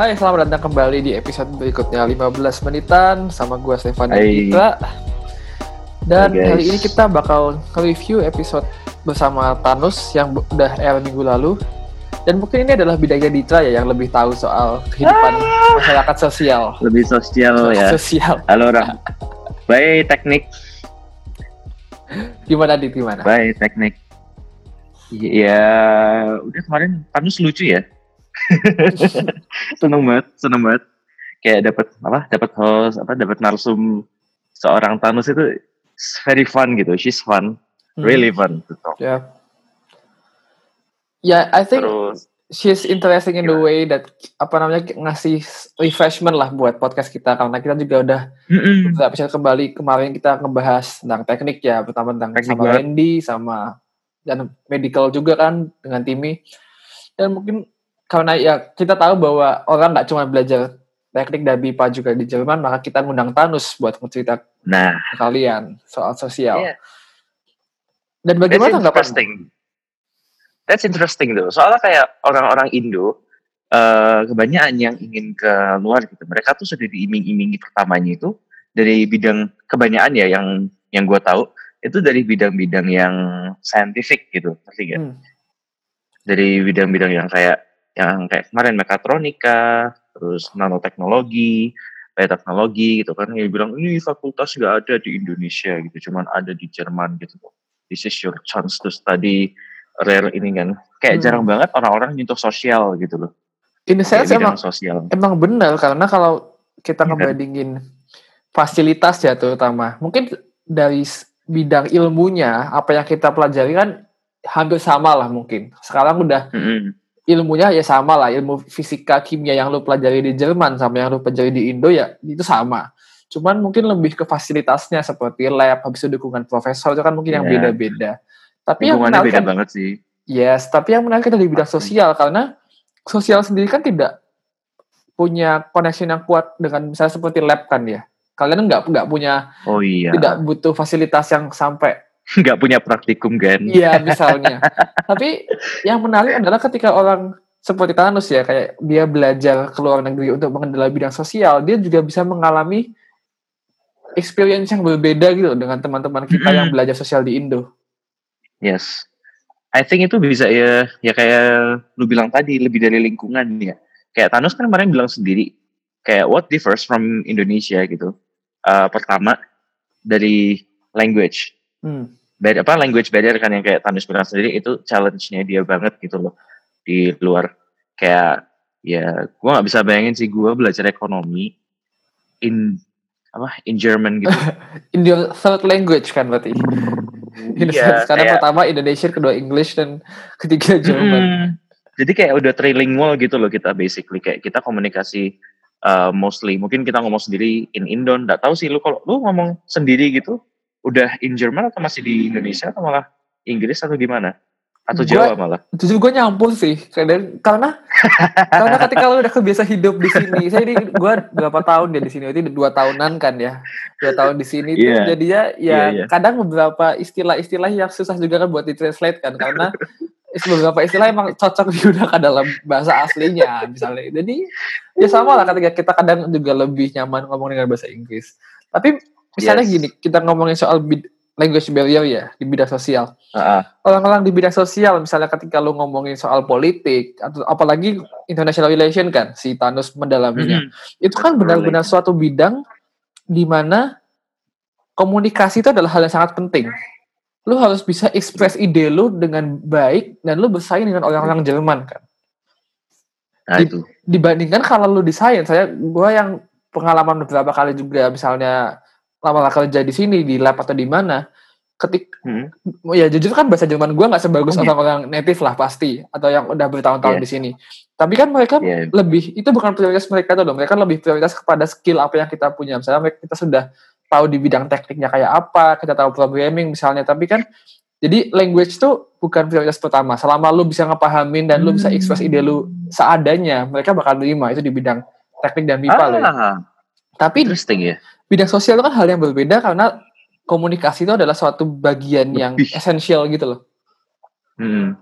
Hai, selamat datang kembali di episode berikutnya 15 menitan sama gue Stefan. Dita. Dan Hai, guys. hari ini kita bakal review episode bersama Thanos yang udah air minggu lalu. Dan mungkin ini adalah bidangnya Ditra ya yang lebih tahu soal kehidupan masyarakat sosial. lebih sosial ya. Sosial. Halo orang. Bye teknik, Gimana Dit, gimana? bye teknik. Ya, udah kemarin Thanos lucu ya. seneng banget, seneng banget. Kayak dapat apa? Dapat host, apa? Dapat narsum seorang Thanos itu very fun gitu. She's fun, Hmm. really fun to talk. Ya. Ya, I think Terus, she's interesting in the way that apa namanya ngasih refreshment lah buat podcast kita karena kita juga udah. Nggak bisa kembali kemarin kita ngebahas tentang teknik ya pertama tentang Teknik sama banget. Randy sama dan medical juga kan dengan Timmy dan mungkin karena ya kita tahu bahwa orang nggak cuma belajar teknik dan BIPA juga di Jerman maka kita ngundang Tanus buat cerita nah, kalian soal sosial Iya. dan bagaimana tanggapan interesting. That's interesting tuh. Soalnya kayak orang-orang Indo, eh kebanyakan yang ingin ke luar gitu. Mereka tuh sudah diiming-imingi pertamanya itu dari bidang kebanyakan ya yang yang gue tahu itu dari bidang-bidang yang scientific gitu, ngerti nggak? Hmm. Dari bidang-bidang yang kayak yang kayak kemarin mekatronika, terus nanoteknologi, bioteknologi gitu kan. Yang bilang ini fakultas nggak ada di Indonesia gitu, cuman ada di Jerman gitu. This is your chance to study rare ini kan. Kayak Hmm. jarang banget orang-orang nyentuh sosial gitu loh. in a Kayak sense emang sosial. emang benar karena kalau kita Iya kan? ngebandingin fasilitas ya terutama mungkin dari bidang ilmunya apa yang kita pelajari kan hampir sama lah mungkin sekarang udah Mm-mm. Ilmunya ya sama lah ilmu fisika kimia yang lu pelajari di Jerman sama yang lu pelajari di Indo ya itu sama cuman mungkin lebih ke fasilitasnya seperti lab habis itu dukungan profesor itu kan mungkin yang Iya. beda-beda tapi yang menarik beda kan- banget sih. Yes, tapi yang menarik adalah di bidang sosial karena sosial sendiri kan tidak punya connection yang kuat dengan misalnya seperti lab kan ya. Kalian nggak nggak punya Oh iya. tidak butuh fasilitas yang sampai Nggak punya praktikum kan? iya misalnya. tapi yang menarik adalah ketika orang seperti Thanos ya kayak dia belajar ke luar negeri untuk mengendalikan bidang sosial, dia juga bisa mengalami experience yang berbeda gitu dengan teman-teman kita yang belajar sosial di Indo. Yes. I think itu bisa ya ya kayak lu bilang tadi lebih dari lingkungan ya. Kayak Thanos kan kemarin bilang sendiri kayak what differs from Indonesia gitu. Eh, pertama dari language. Hmm. Beda apa language barrier kan yang kayak Thanos bilang sendiri itu challenge-nya dia banget gitu loh di luar. Kayak ya gua nggak bisa bayangin sih gua belajar ekonomi in apa in German gitu. In your third language kan berarti. Iya, Karena kayak- pertama Indonesia, kedua English, dan ketiga Jerman. Mm. Jadi kayak udah trilingual gitu loh kita basically kayak kita komunikasi uh, mostly mungkin kita ngomong sendiri in Indo nggak tahu sih lu kalau lu ngomong sendiri gitu udah in Jerman atau masih di Indonesia atau malah Inggris atau gimana atau Gua- Jawa malah Jujur gue nyampur sih, karena karena ketika lu udah kebiasa hidup di sini, saya di gue berapa tahun ya di sini, itu dua tahunan kan ya, dua tahun di sini tuh Iya. jadinya ya Iya, iya. kadang beberapa istilah-istilah yang susah juga kan buat ditranslate kan, karena beberapa istilah emang cocok digunakan dalam bahasa aslinya misalnya. Jadi ya sama lah ketika kita kadang juga lebih nyaman ngomong dengan bahasa Inggris. Tapi misalnya Yes. gini, kita ngomongin soal bid- language barrier ya di bidang sosial. Ah. orang-orang di bidang sosial misalnya ketika lu ngomongin soal politik atau apalagi international relation kan si Thanos mendalaminya Mm. itu kan benar-benar suatu bidang di mana komunikasi itu adalah hal yang sangat penting lu harus bisa express ide lu dengan baik dan lu bersaing dengan orang-orang Jerman kan nah Di- itu dibandingkan kalau lu di sains saya gua yang pengalaman beberapa kali juga misalnya lama kerja di sini di lab atau di mana ketik Hmm. ya jujur kan bahasa Jerman gua nggak sebagus Oh, iya. orang-orang native lah pasti atau yang udah bertahun-tahun Iya. di sini tapi kan mereka Iya. lebih itu bukan prioritas mereka tuh loh mereka lebih prioritas kepada skill apa yang kita punya misalnya mereka- kita sudah tahu di bidang tekniknya kayak apa kita tahu programming misalnya tapi kan jadi language tuh bukan prioritas pertama selama lu bisa ngepahamin dan lu bisa Hmm. express ide lu seadanya mereka bakal terima itu di bidang teknik dan MIPA loh ah, tapi interesting ya bidang sosial itu kan hal yang berbeda karena komunikasi itu adalah suatu bagian yang Lebih. esensial gitu loh. Hmm.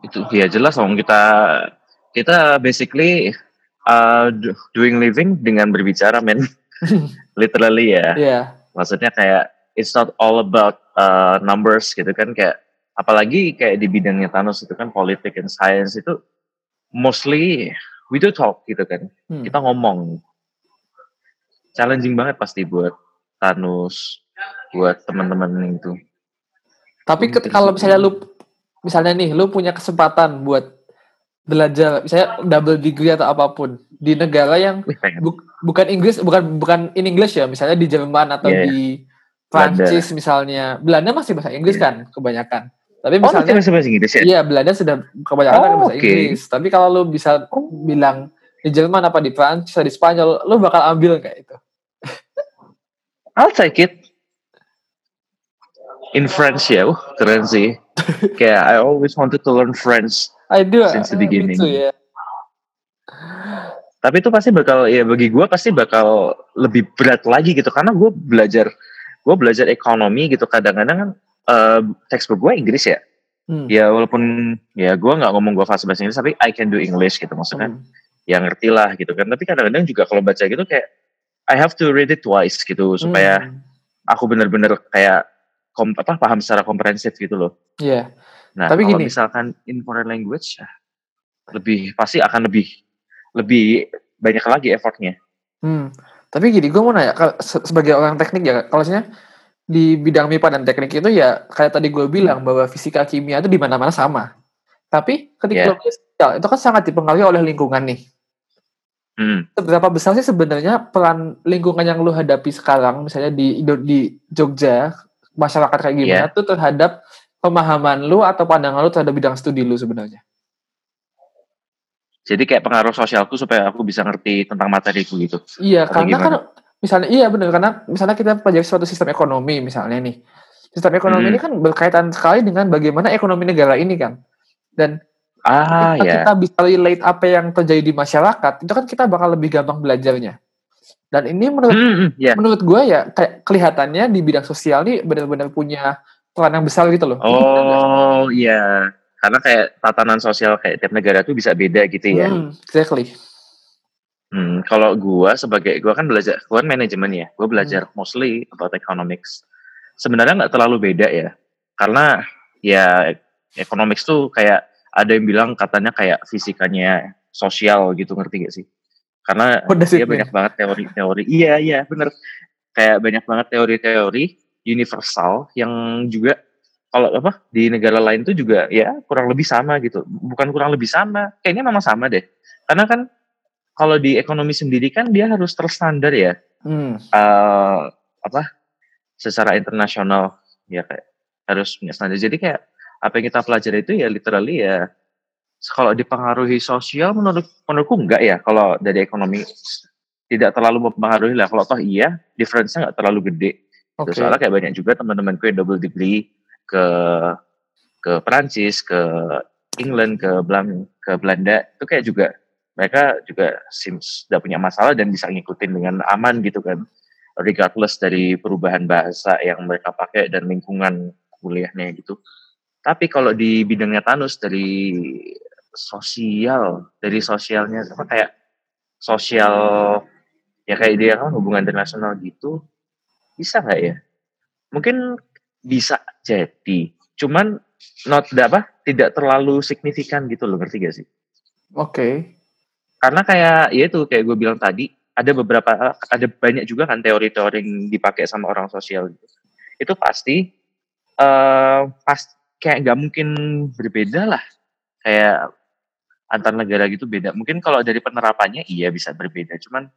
Itu ya jelas dong kita kita basically uh, doing living dengan berbicara men literally ya yeah. maksudnya kayak it's not all about uh, numbers gitu kan kayak apalagi kayak di bidangnya Thanos itu kan politik and science itu mostly we do talk gitu kan hmm. kita ngomong challenging banget pasti buat Thanos buat teman-teman itu. Tapi kalau misalnya lu misalnya nih lu punya kesempatan buat belajar misalnya double degree atau apa pun di negara yang bu, bukan Inggris bukan bukan in English ya misalnya di Jerman atau yeah. di Prancis misalnya. Belanda masih bahasa Inggris yeah. kan kebanyakan. Tapi oh, misalnya oh, bahasa Inggris ya? Iya Belanda sudah kebanyakan oh, bahasa okay. Inggris. Tapi kalau lu bisa bilang di Jerman apa di Prancis atau di Spanyol lu bakal ambil kayak itu I'll take it in French ya uh, keren sih kayak I always wanted to learn French I do since the beginning. Itu, ya. Tapi itu pasti bakal ya bagi gue pasti bakal lebih berat lagi gitu karena gue belajar gue belajar ekonomi gitu kadang-kadang kan uh, textbook gue Inggris ya. Hmm. Ya walaupun ya gue nggak ngomong gue fast bahasa Inggris tapi I can do English gitu maksudnya. Hmm. Ya ngerti lah gitu kan. Tapi kadang-kadang juga kalau baca gitu kayak I have to read it twice gitu supaya hmm. aku benar-benar kayak kom, apa paham secara komprehensif gitu loh. Iya. Yeah. Nah, Tapi kalau gini, misalkan in foreign language ya lebih pasti akan lebih lebih banyak lagi effortnya. Hmm. Tapi gini, gue mau nanya sebagai orang teknik ya, kalau misalnya di bidang MIPA dan teknik itu ya kayak tadi gue bilang bahwa fisika kimia itu di mana-mana sama. Tapi ketika yeah. sosial itu kan sangat dipengaruhi oleh lingkungan nih. Hmm. Seberapa besar sih sebenarnya peran lingkungan yang lu hadapi sekarang, misalnya di di Jogja, masyarakat kayak gimana yeah. tuh terhadap pemahaman lu atau pandangan lu terhadap bidang studi lu sebenarnya? Jadi kayak pengaruh sosialku supaya aku bisa ngerti tentang materiku gitu. Iya, atau karena gimana? kan misalnya iya benar karena misalnya kita pelajari suatu sistem ekonomi misalnya nih. Sistem ekonomi hmm. ini kan berkaitan sekali dengan bagaimana ekonomi negara ini kan. Dan ah, kita, ya. kita bisa relate apa yang terjadi di masyarakat, itu kan kita bakal lebih gampang belajarnya. Dan ini menurut hmm, hmm yeah. menurut gue ya kayak kelihatannya di bidang sosial nih benar-benar punya peran yang besar gitu loh. Oh iya, karena kayak tatanan sosial kayak tiap negara tuh bisa beda gitu ya. Hmm, exactly. Hmm, kalau gua sebagai gua kan belajar, gua kan manajemen ya, gua belajar hmm. mostly about economics. Sebenarnya nggak terlalu beda ya, karena ya economics tuh kayak ada yang bilang katanya kayak fisikanya sosial gitu ngerti gak sih? Karena oh, dia banyak banget teori-teori. Iya iya bener. Kayak banyak banget teori-teori universal yang juga kalau apa di negara lain tuh juga ya kurang lebih sama gitu. Bukan kurang lebih sama, kayaknya memang sama deh. Karena kan kalau di ekonomi sendiri kan dia harus terstandar ya. Hmm. Uh, apa? Secara internasional ya kayak harus punya standar. Jadi kayak apa yang kita pelajari itu ya literally ya kalau dipengaruhi sosial menurut menurutku enggak ya kalau dari ekonomi tidak terlalu mempengaruhi lah kalau toh iya difference-nya nggak terlalu gede Okay. Soalnya kayak banyak juga teman-temanku yang double degree ke ke Perancis, ke England, ke Belang, ke Belanda itu kayak juga mereka juga seems tidak punya masalah dan bisa ngikutin dengan aman gitu kan regardless dari perubahan bahasa yang mereka pakai dan lingkungan kuliahnya gitu. Tapi kalau di bidangnya Tanus dari sosial, dari sosialnya apa kayak sosial ya kayak dia kan hubungan internasional gitu, bisa nggak ya? Mungkin bisa jadi, cuman not apa tidak terlalu signifikan gitu loh, ngerti gak sih? Oke. Okay. Karena kayak ya itu kayak gue bilang tadi, ada beberapa ada banyak juga kan teori-teori yang dipakai sama orang sosial gitu. Itu pasti uh, pas kayak nggak mungkin berbeda lah kayak antar negara gitu beda. Mungkin kalau dari penerapannya iya bisa berbeda, cuman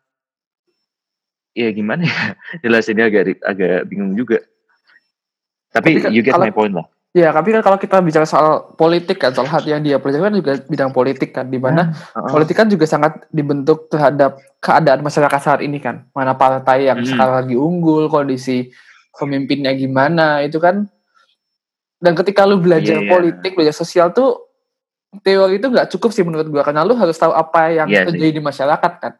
ya gimana ya jelasinnya agak agak bingung juga. Tapi, tapi kan, you get kalau, my point lah. Ya, tapi kan kalau kita bicara soal politik kan, soal hati yang dia pelajari kan juga bidang politik kan, di mana uh, uh. politik kan juga sangat dibentuk terhadap keadaan masyarakat saat ini kan, mana partai yang hmm. sekarang lagi unggul, kondisi pemimpinnya gimana, itu kan. Dan ketika lu belajar yeah, iya. politik, belajar sosial tuh teori itu nggak cukup sih menurut gua, karena lu harus tahu apa yang yeah, terjadi sih. di masyarakat kan.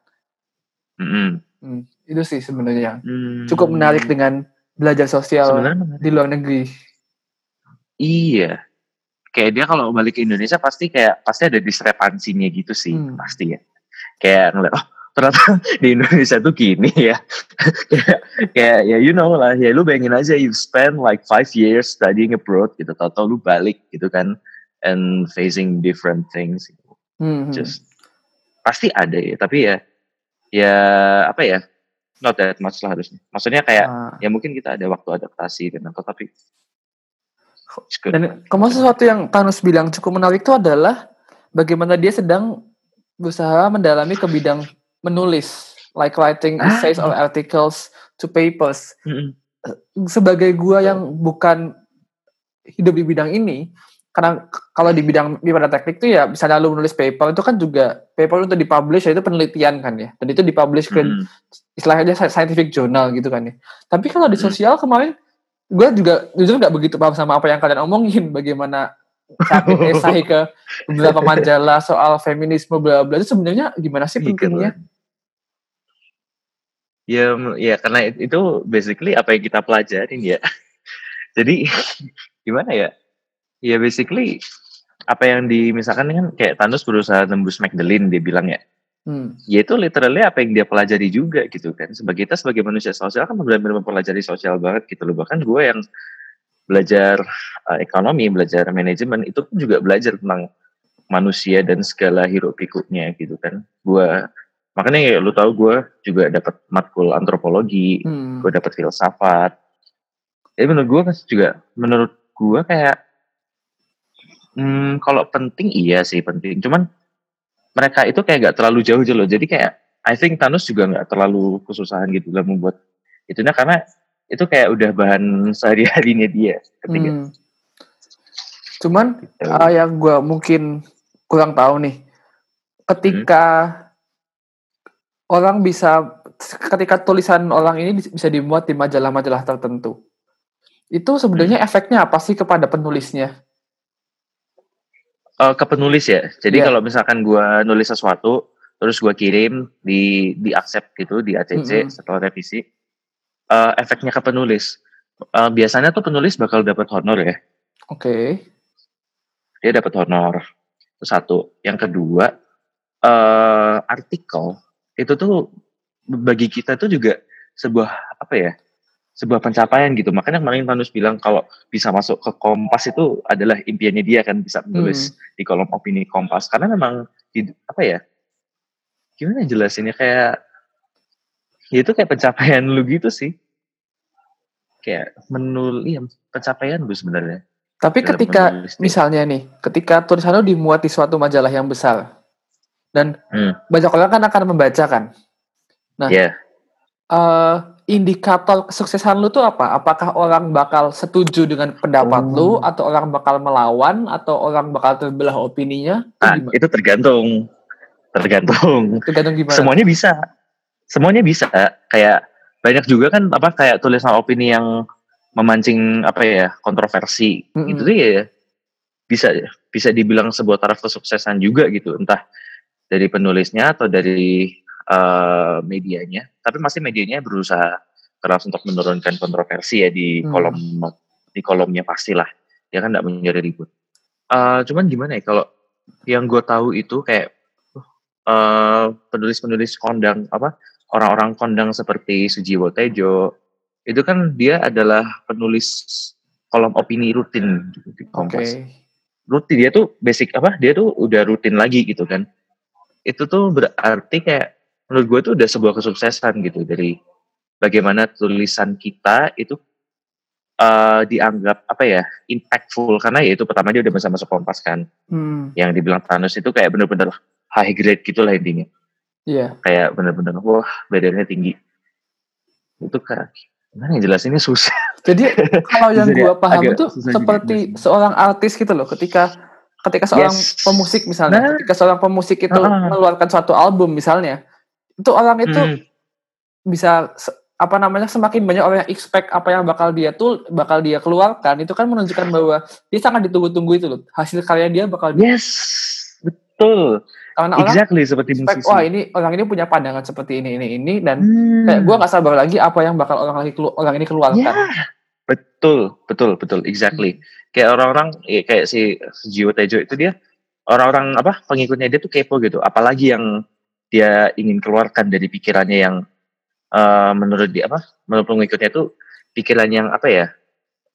Mm -hmm. hmm itu sih sebenarnya hmm. cukup menarik dengan belajar sosial sebenarnya. di luar negeri iya kayak dia kalau balik ke Indonesia pasti kayak pasti ada diskrepansinya gitu sih hmm. pasti ya kayak ngeliat oh ternyata di Indonesia tuh gini ya kayak kayak ya you know lah ya lu bayangin aja you spend like five years studying abroad gitu tau lu balik gitu kan and facing different things Hmm, hmm. just pasti ada ya tapi ya ya apa ya not that much lah harusnya maksudnya kayak Ah. ya mungkin kita ada waktu adaptasi dan apa tapi. Dan kemudian sesuatu yang Thanos bilang cukup menarik itu adalah bagaimana dia sedang berusaha mendalami ke bidang menulis, like writing Ah. essays or articles to papers. Mm-mm. Sebagai gua yang bukan hidup di bidang ini, karena kalau di bidang di pada teknik itu ya misalnya lu menulis paper itu kan juga paper untuk dipublish ya itu penelitian kan ya dan itu dipublish ke Mm-mm. istilahnya sci- scientific journal gitu kan ya. Tapi kalau di Hmm. sosial kemarin gue juga jujur nggak begitu paham sama apa yang kalian omongin bagaimana sakit esai ke beberapa majalah soal feminisme bla bla itu sebenarnya gimana sih pentingnya? Ya, ya karena it- itu basically apa yang kita pelajarin ya. Jadi gimana ya? Ya basically apa yang di misalkan kan kayak Thanos berusaha tembus Magdalene dia bilang ya. Hmm. Ya itu literally apa yang dia pelajari juga gitu kan. Sebagai kita sebagai manusia sosial kan benar-benar mempelajari sosial banget gitu loh. Bahkan gue yang belajar uh, ekonomi, belajar manajemen itu pun juga belajar tentang manusia dan segala hiruk pikuknya gitu kan. Gue makanya ya lu tahu gue juga dapat matkul antropologi, Hmm. gue dapat filsafat. Jadi menurut gue kan juga menurut gue kayak hmm, kalau penting iya sih penting. Cuman mereka itu kayak gak terlalu jauh loh. Jadi kayak I think Thanos juga nggak terlalu kesusahan gitu lah membuat itunya karena itu kayak udah bahan sehari-harinya dia ketika Hmm. Cuman gitu. uh, yang gue mungkin kurang tahu nih, ketika orang bisa, ketika tulisan orang ini bisa dimuat di majalah-majalah tertentu, itu sebenarnya efeknya apa sih kepada penulisnya? Eh, ke penulis ya. Jadi Iya. kalau misalkan gua nulis sesuatu, terus gua kirim di di accept gitu di ACC Mm-mm. setelah revisi, eh, efeknya ke penulis. Eh, biasanya tuh penulis bakal dapat honor ya. Oke. Dia dapat honor. Itu satu. Yang kedua, eh artikel itu tuh bagi kita tuh juga sebuah apa ya? sebuah pencapaian gitu. Makanya kemarin Tanus bilang kalau bisa masuk ke Kompas itu adalah impiannya dia kan bisa menulis di kolom opini Kompas karena memang apa ya? Gimana jelasinnya kayak ya itu kayak pencapaian lu gitu sih. Kayak menul iya pencapaian lu sebenarnya. Tapi ketika menulis misalnya nih, ketika tulisan lu dimuat di suatu majalah yang besar dan Hmm. banyak orang kan akan membacakan. Nah, Ya. eh, indikator kesuksesan lu tuh apa? Apakah orang bakal setuju dengan pendapat Oh. lu atau orang bakal melawan atau orang bakal terbelah opininya? Itu Nah, itu tergantung. Tergantung. Tergantung gimana? Semuanya bisa. Semuanya bisa. Kayak banyak juga kan apa kayak tulisan opini yang memancing apa ya kontroversi Mm-mm. itu tuh ya bisa bisa dibilang sebuah taraf kesuksesan juga gitu entah dari penulisnya atau dari eh, medianya. Tapi masih medianya berusaha keras untuk menurunkan kontroversi ya di Hmm. kolom di kolomnya pastilah ya kan nggak menjadi ribut. Eh, cuman gimana ya kalau yang gue tahu itu kayak eh, penulis-penulis kondang apa orang-orang kondang seperti Sujiwo Tejo itu kan dia adalah penulis kolom opini rutin di. Kompas. Rutin dia tuh basic apa dia tuh udah rutin lagi gitu kan itu tuh berarti kayak menurut gue tuh udah sebuah kesuksesan gitu dari bagaimana tulisan kita itu eh, dianggap apa ya impactful karena ya itu pertama dia udah bisa masuk kompas kan Hmm, yang dibilang Thanos itu kayak bener-bener high grade gitu lah intinya Iya. kayak bener-bener wah badannya tinggi itu kayak gimana ya jelasinnya susah Jadi kalau yang gua paham itu seperti jelasin. seorang artis gitu loh. Ketika ketika seorang Yes. pemusik misalnya, Nah. ketika seorang pemusik itu Ah. mengeluarkan suatu album misalnya, itu orang itu Hmm. bisa apa namanya semakin banyak orang yang expect apa yang bakal dia tuh bakal dia keluarkan itu kan menunjukkan bahwa dia sangat ditunggu-tunggu itu loh hasil karya dia bakal yes betul karena orang exactly seperti expect musisi wah ini orang ini punya pandangan seperti ini ini ini dan Hmm. kayak gua nggak sabar lagi apa yang bakal orang lagi kelu- orang ini keluarkan Ya, betul, betul, betul, exactly. Kayak orang-orang, ya, kayak si Jiwo Tejo itu dia orang-orang apa pengikutnya dia tuh kepo gitu. Apalagi yang dia ingin keluarkan dari pikirannya yang uh, menurut dia apa menurut pengikutnya itu pikiran yang apa ya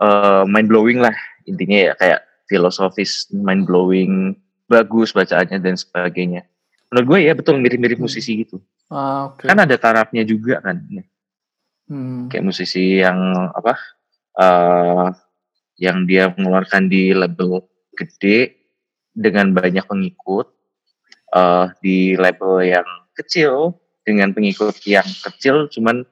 uh, mind blowing lah intinya ya kayak filosofis mind blowing bagus bacaannya dan sebagainya menurut gue ya betul mirip-mirip musisi gitu Ah, oke. kan ada tarafnya juga kan Hmm. kayak musisi yang apa uh, yang dia mengeluarkan di label gede dengan banyak pengikut uh, di label yang kecil dengan pengikut yang kecil cuman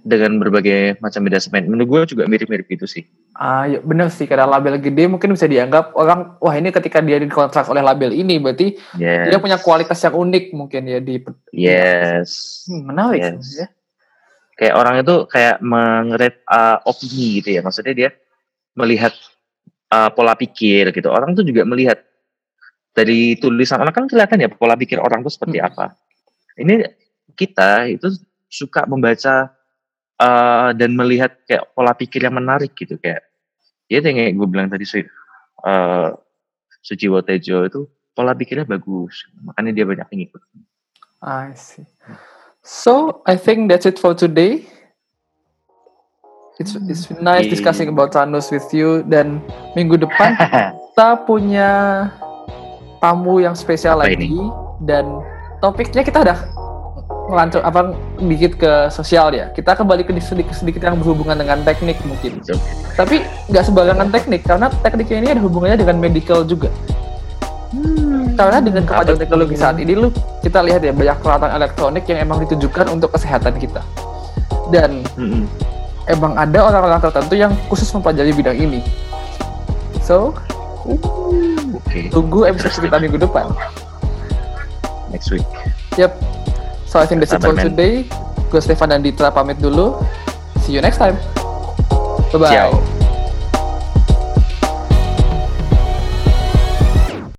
dengan berbagai macam beda semen menurut gue juga mirip-mirip itu sih. Ah, ya bener sih. Karena label gede mungkin bisa dianggap orang wah ini ketika dia dikontrak oleh label ini berarti yes. dia punya kualitas yang unik mungkin ya di yes. Hmm, menarik Yes. ya. kayak orang itu kayak mengerit uh, opini gitu ya. Maksudnya dia melihat uh, pola pikir gitu orang tuh juga melihat dari tulisan orang kan kelihatan ya pola pikir orang tuh seperti Hmm. apa ini kita itu suka membaca uh, dan melihat kayak pola pikir yang menarik gitu kayak ya kayak gue bilang tadi sih uh, Suci Wotejo itu pola pikirnya bagus makanya dia banyak pengikut I see. So I think that's it for today. It's it's nice Okay. discussing about Thanos with you dan minggu depan kita punya tamu yang spesial Apa lagi ini? dan topiknya kita udah ngelancur apa dikit ke sosial ya. Kita kembali ke sedikit sedikit yang berhubungan dengan teknik mungkin. So, Tapi nggak sembarangan teknik karena tekniknya ini ada hubungannya dengan medical juga. Karena dengan kemajuan teknologi saat ini lu kita lihat ya banyak peralatan elektronik yang emang ditujukan untuk kesehatan kita. Dan mm-mm. Emang ada orang-orang tertentu yang khusus mempelajari bidang ini. So, oke tunggu episode kita minggu depan. next week Yep. So I think that's it for men. today. Gue Stefan dan Ditra pamit dulu. See you next time. Bye bye. Ciao.